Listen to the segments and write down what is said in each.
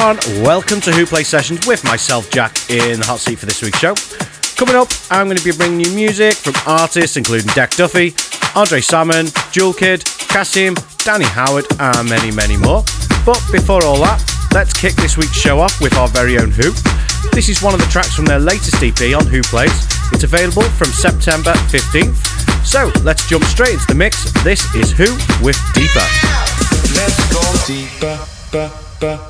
Everyone, welcome to Wh0 Play Sessions with myself, Jacq, in the hot seat for this week's show. Coming up, I'm going to be bringing you music from artists including Deck Duffy, Andre Salmon, Jewel Kid, Cassim, Danny Howard, and many, many more. But before all that, let's kick this week's show off with our very own Wh0. This is one of the tracks from their latest EP on Wh0 Plays. It's available from September 15th. So let's jump straight into the mix. This is Wh0 with Deeper. Let's go deeper.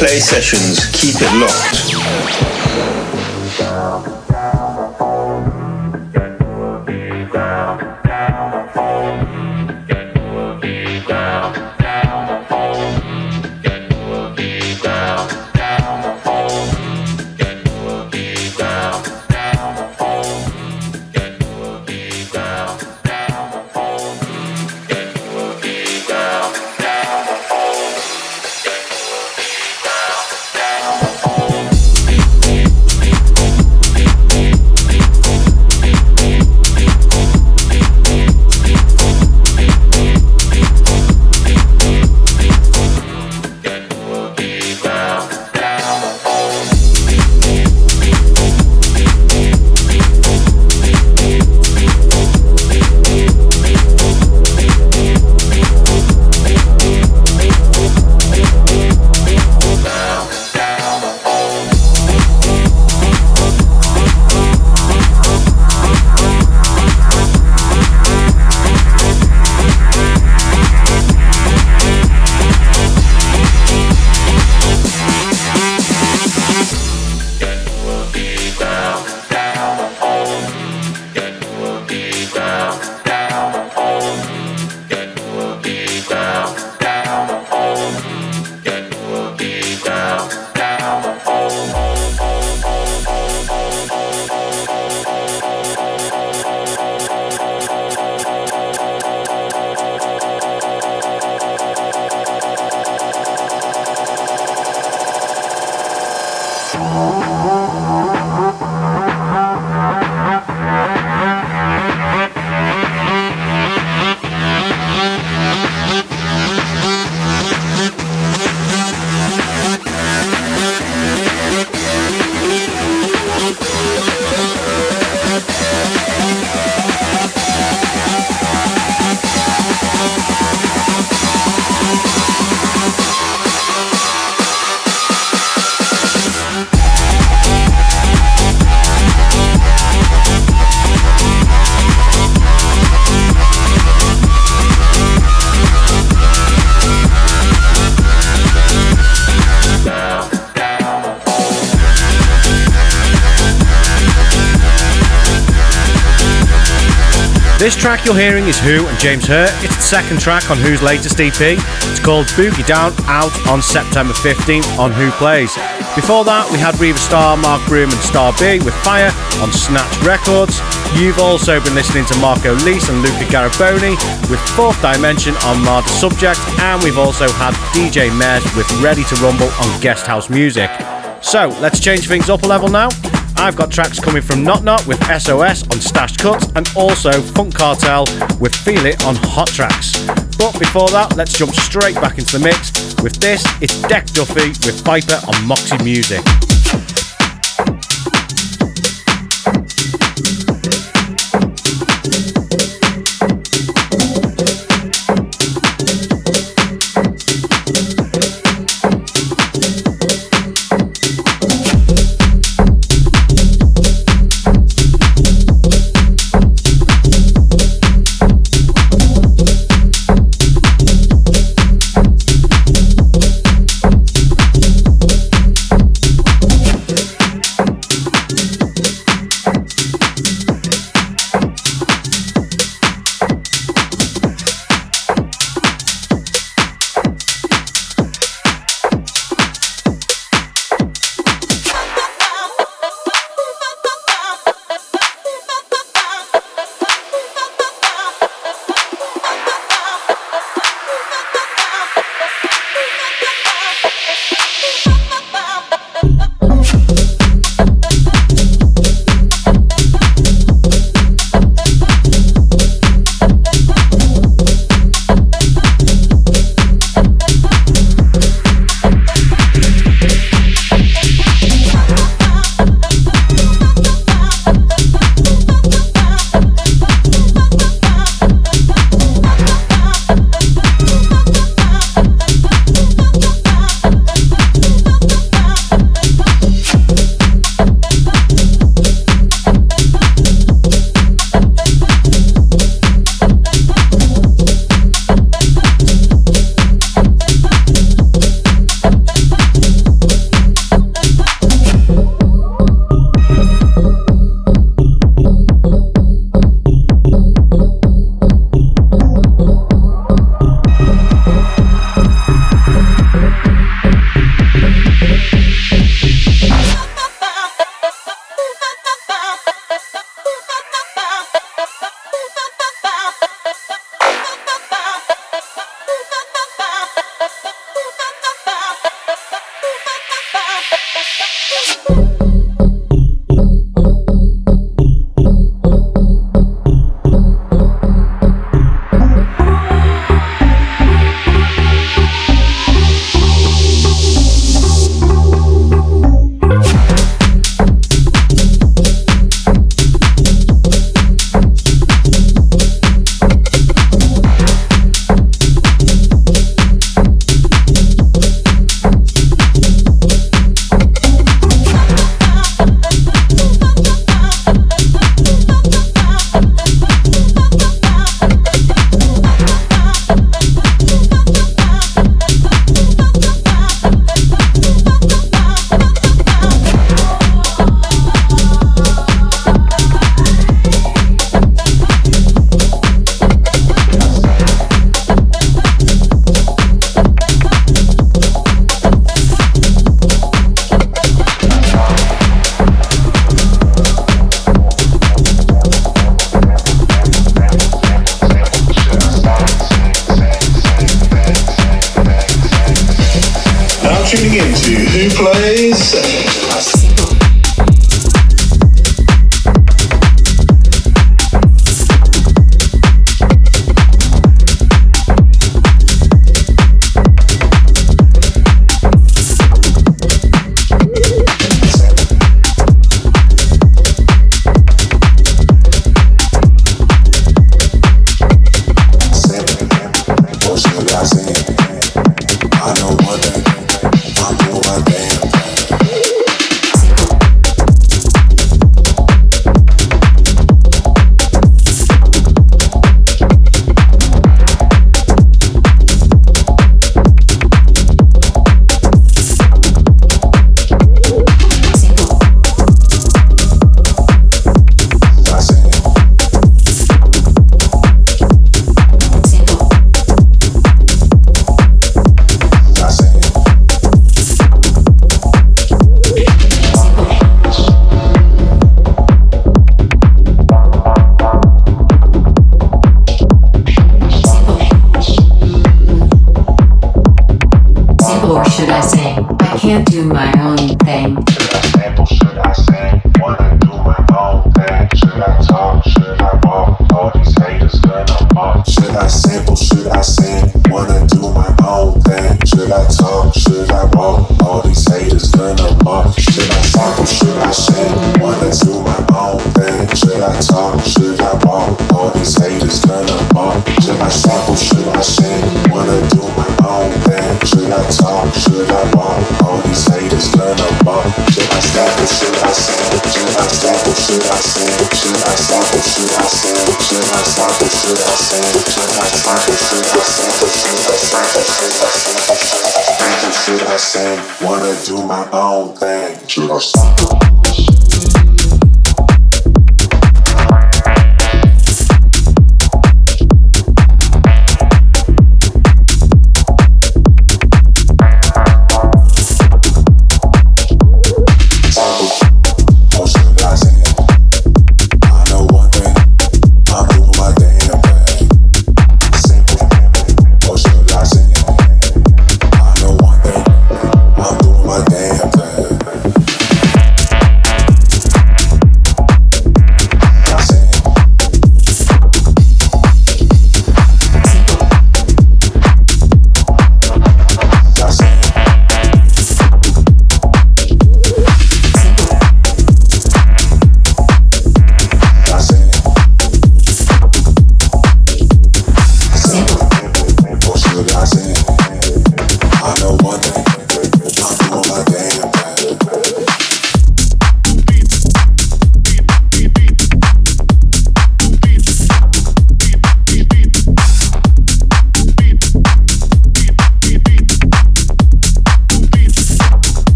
Play Sessions. Keep it locked. This track you're hearing is Wh0 and James Hurr. It's the second track on Wh0's latest EP. It's called Boogie Down, out on September 15th on Wh0 Plays. Before that, we had Riva Starr, Mark Broom, and Star B with Fire on Snatch Records. You've also been listening to Marco Lys and Luca Garaboni with Fourth Dimension on Marder Subject, and we've also had DJ Mez with Ready to Rumble on Guest House Music. So let's change things up a level now. I've got tracks coming from Not Not with SOS on Stashed Cuts and also Funk Cartel with Feel It on Hot Tracks. But before that, let's jump straight back into the mix. With this, it's Deck Duffy with Viper on Moxie Music. Should I walk? All these haters gonna mock. Should I stop or should I shake? Wanna do my own thing? Should I talk? Should I walk? All these haters gonna mock. Should I stop or should I shake? Wanna do my own thing? Should I talk? Should I walk? All these haters gonna walk. Should I stop or should I stand? Should I stop or should I stand? Should I stop or should I stand? Should I stop or should I stand? Should I stop or should I stand? Should I stop or should I stand? Should I stand? Wanna do my own thing? Should I stop?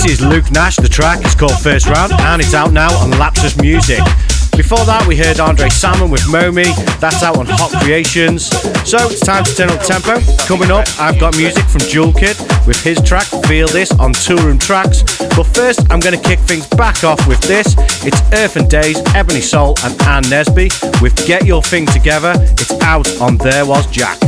This is Luke Nash. The track is called First Round and it's out now on Lapsus Music. Before that, we heard Andre Salmon with Momi. That's out on Hot Creations. So it's time to turn up the tempo. Coming up, I've got music from Jewel Kid with his track Feel This on Toolroom Tracks. But first, I'm going to kick things back off with this. It's Earth n Days, Ebony Soul, and Ann Nesby with Get Your Thing Together. It's out on There Was Jack.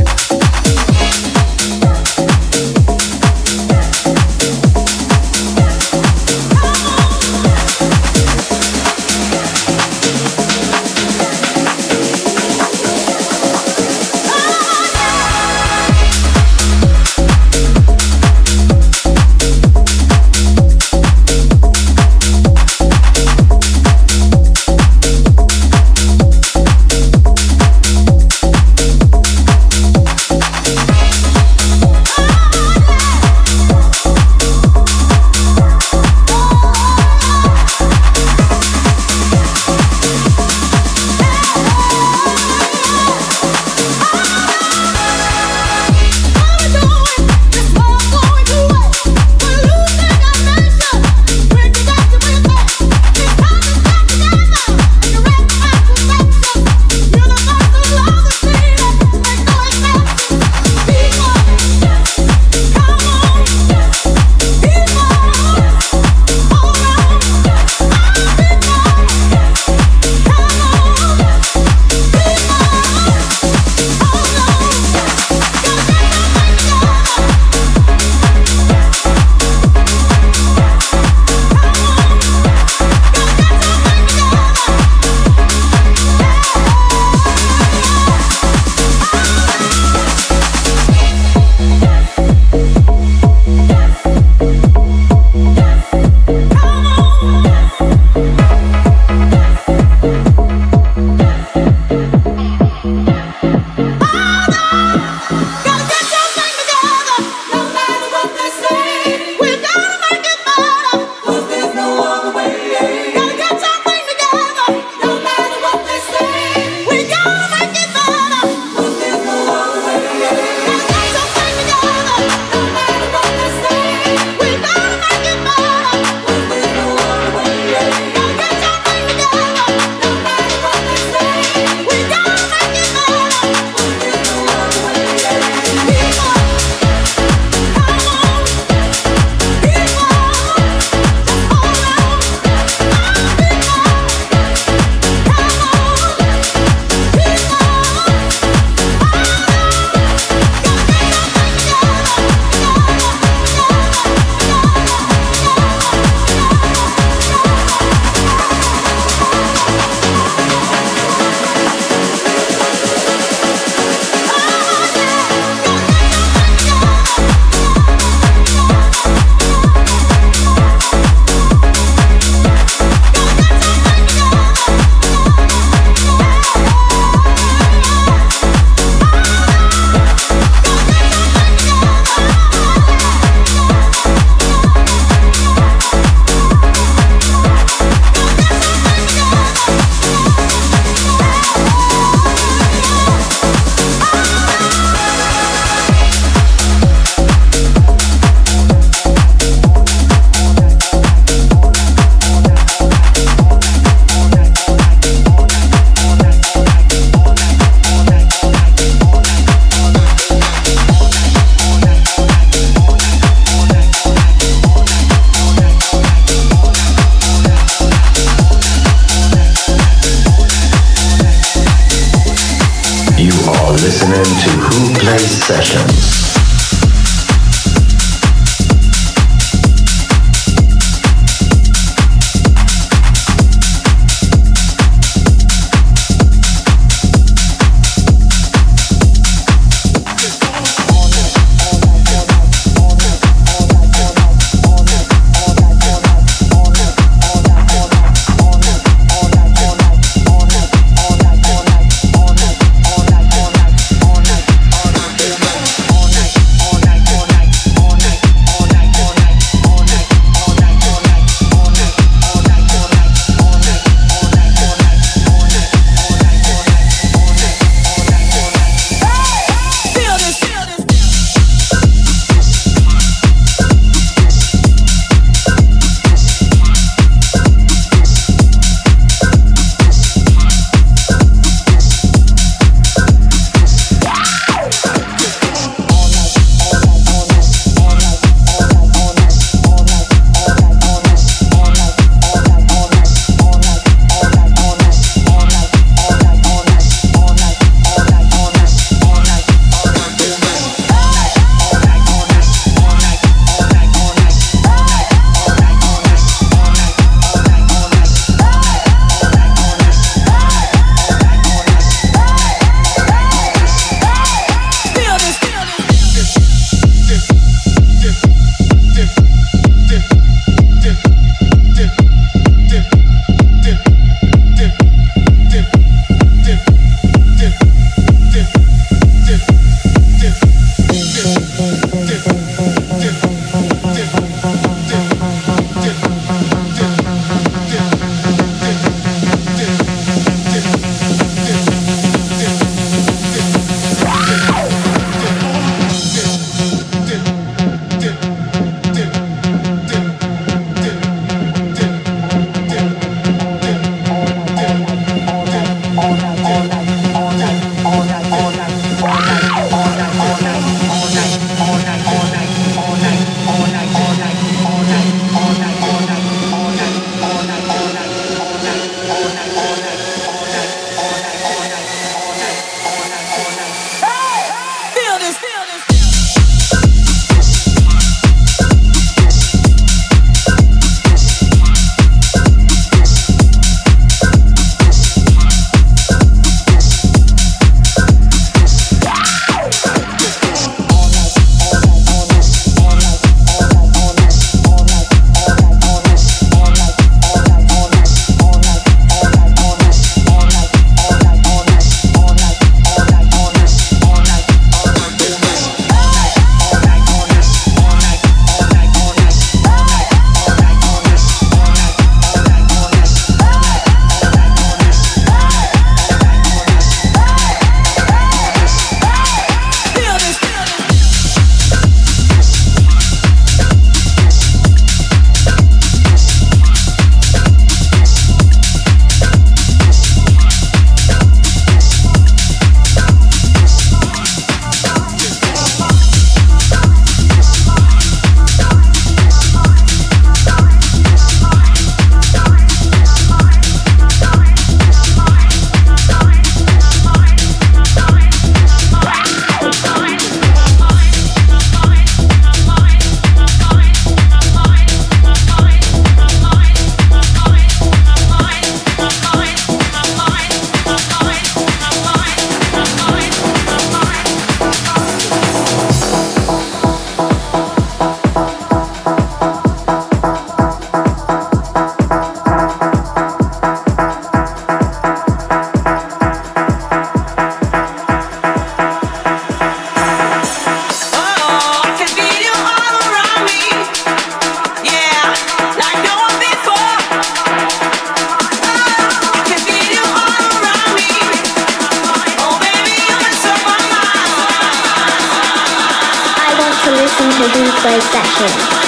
to play session.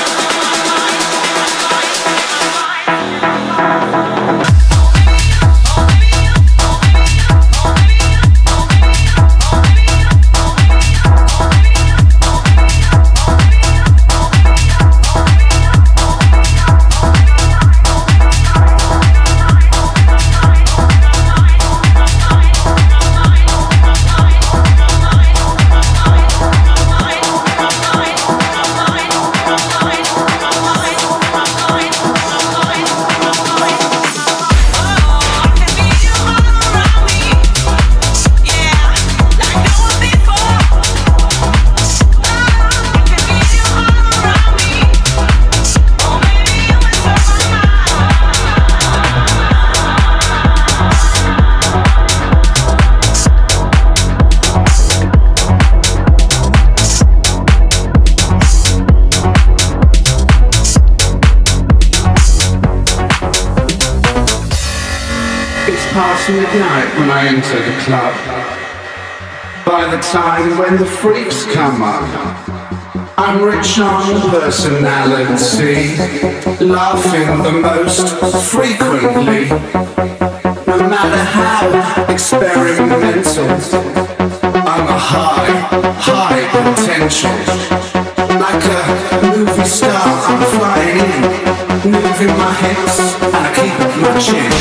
Into the club. By the time when the freaks come up, I'm rich on personality, laughing the most frequently. No matter how experimental, I'm a high, high potential. Like a movie star, I'm flying in, moving my hips, and I keep my chin.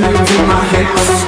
Moving my hips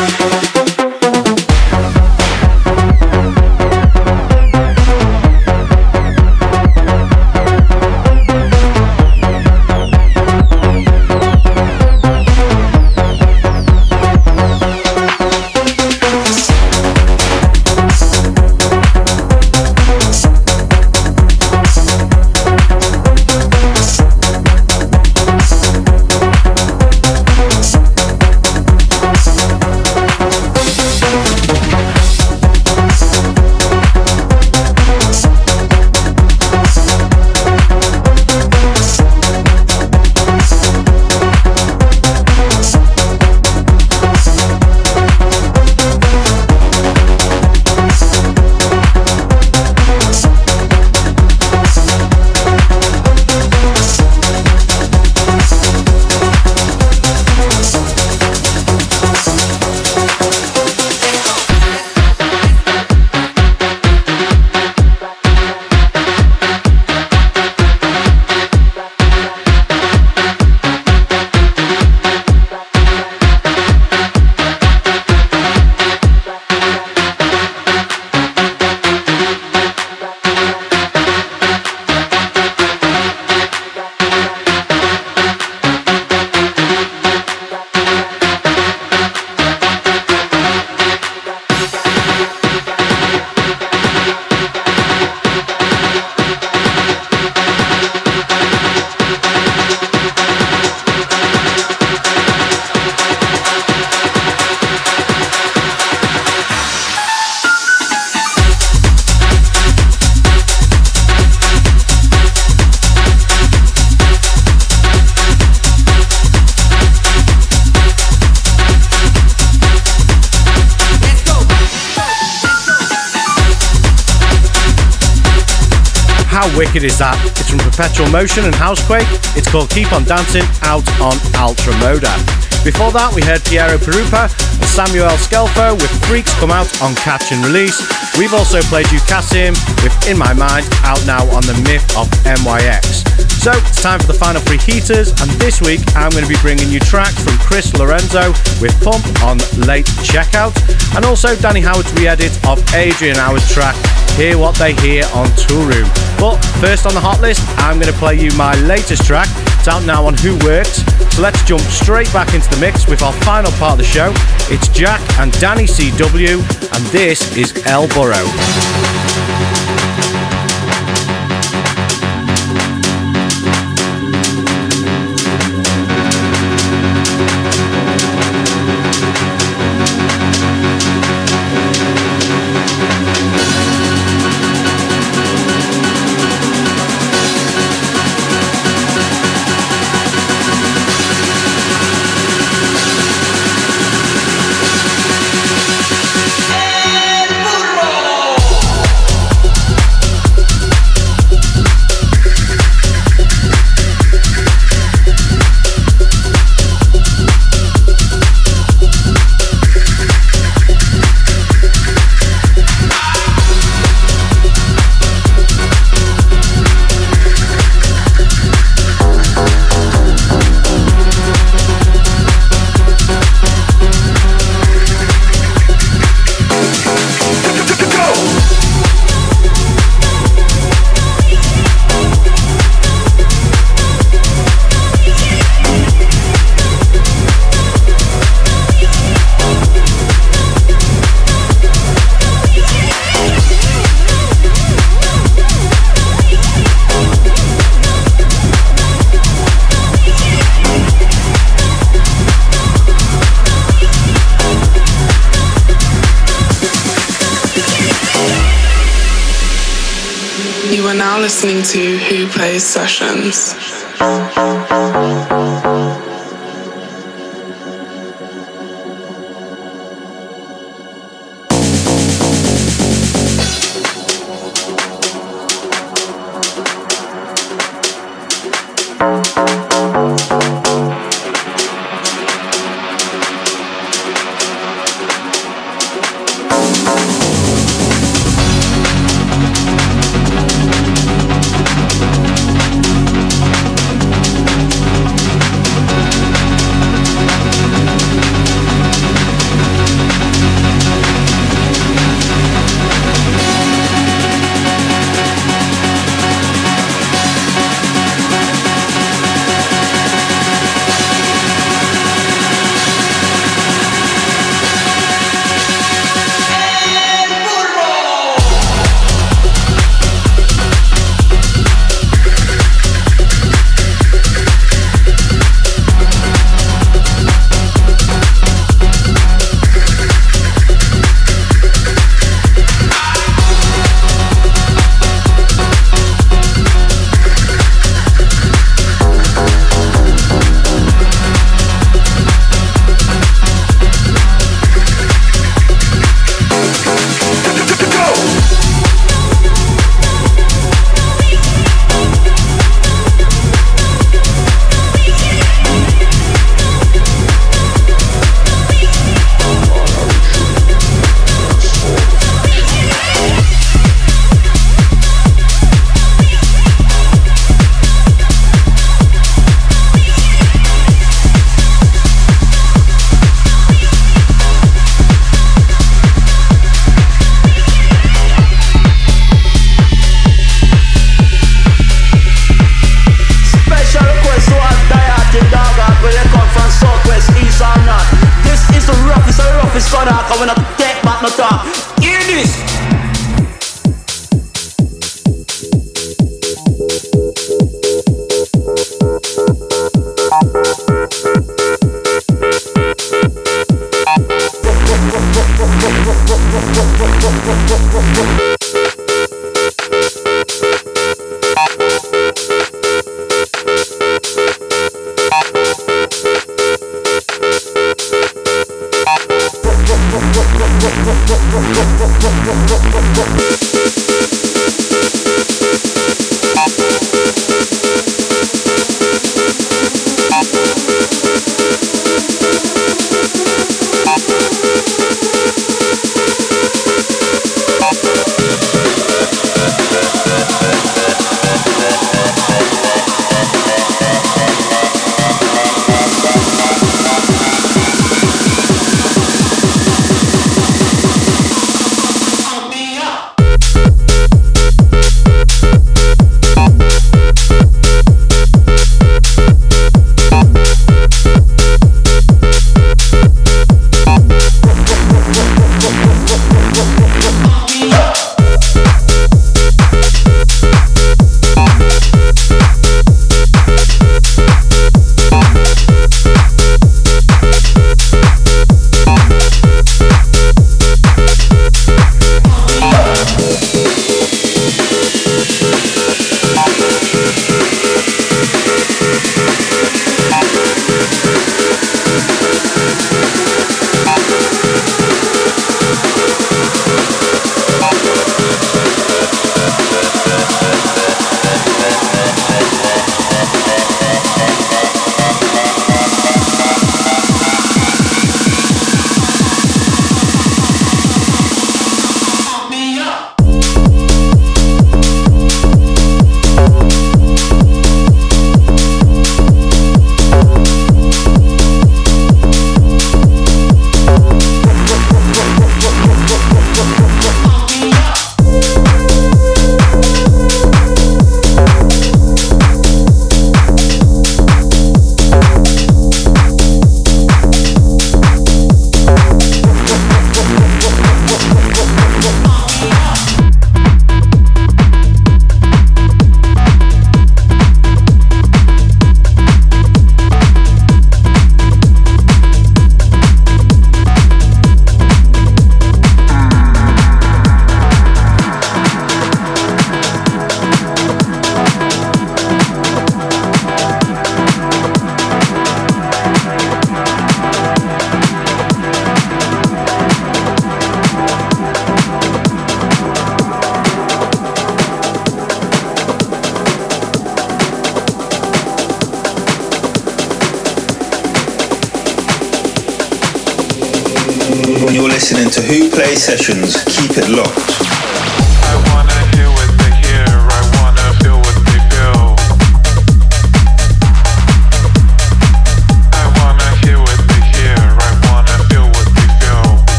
wicked is that? It's from Perpetual Motion and Housequake. It's called Keep On Dancing out on Ultra Moda. Before that, we heard Piero Pirupa and Samuel Scelfo with Freaks come out on Catch and Release. We've also played you Cassim with In My Mind out now on the Myth of MYX. So it's time for the final three heaters, and this week I'm going to be bringing you tracks from Chris Lorenzo with Pump on Late Checkout, and also Danny Howard's re-edit of Adrian Hour's track Hear What They Hear on Toolroom. But first on the hot list, I'm going to play you my latest track. It's out now on Who Works. So let's jump straight back into the mix with our final part of the show. It's Jacq and Danny CW, and this is El Burro. Sessions.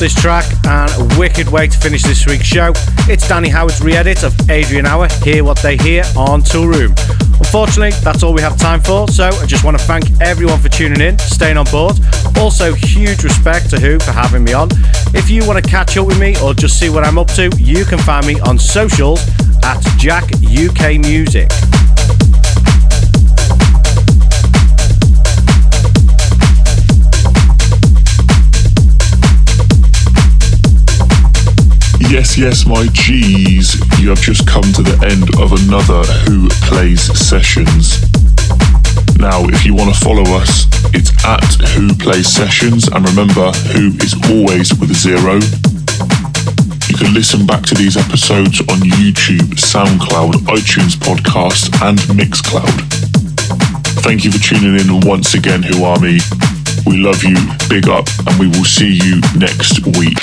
This track and a wicked way to finish this week's show. It's Danny Howard's re edit of Adrian Hour, Hear What They Hear on Toolroom. Unfortunately, that's all we have time for, so I just want to thank everyone for tuning in, staying on board. Also, huge respect to Wh0 for having me on. If you want to catch up with me or just see what I'm up to, you can find me on socials at Jacq UK Music. Yes, yes, my G's. You have just come to the end of another Wh0 Plays Sessions. Now, if you want to follow us, it's at Wh0 Plays Sessions, and remember, Wh0 is always with a zero. You can listen back to these episodes on YouTube, SoundCloud, iTunes Podcast, and Mixcloud. Thank you for tuning in once again, Wh0 Army. We love you, big up, and we will see you next week.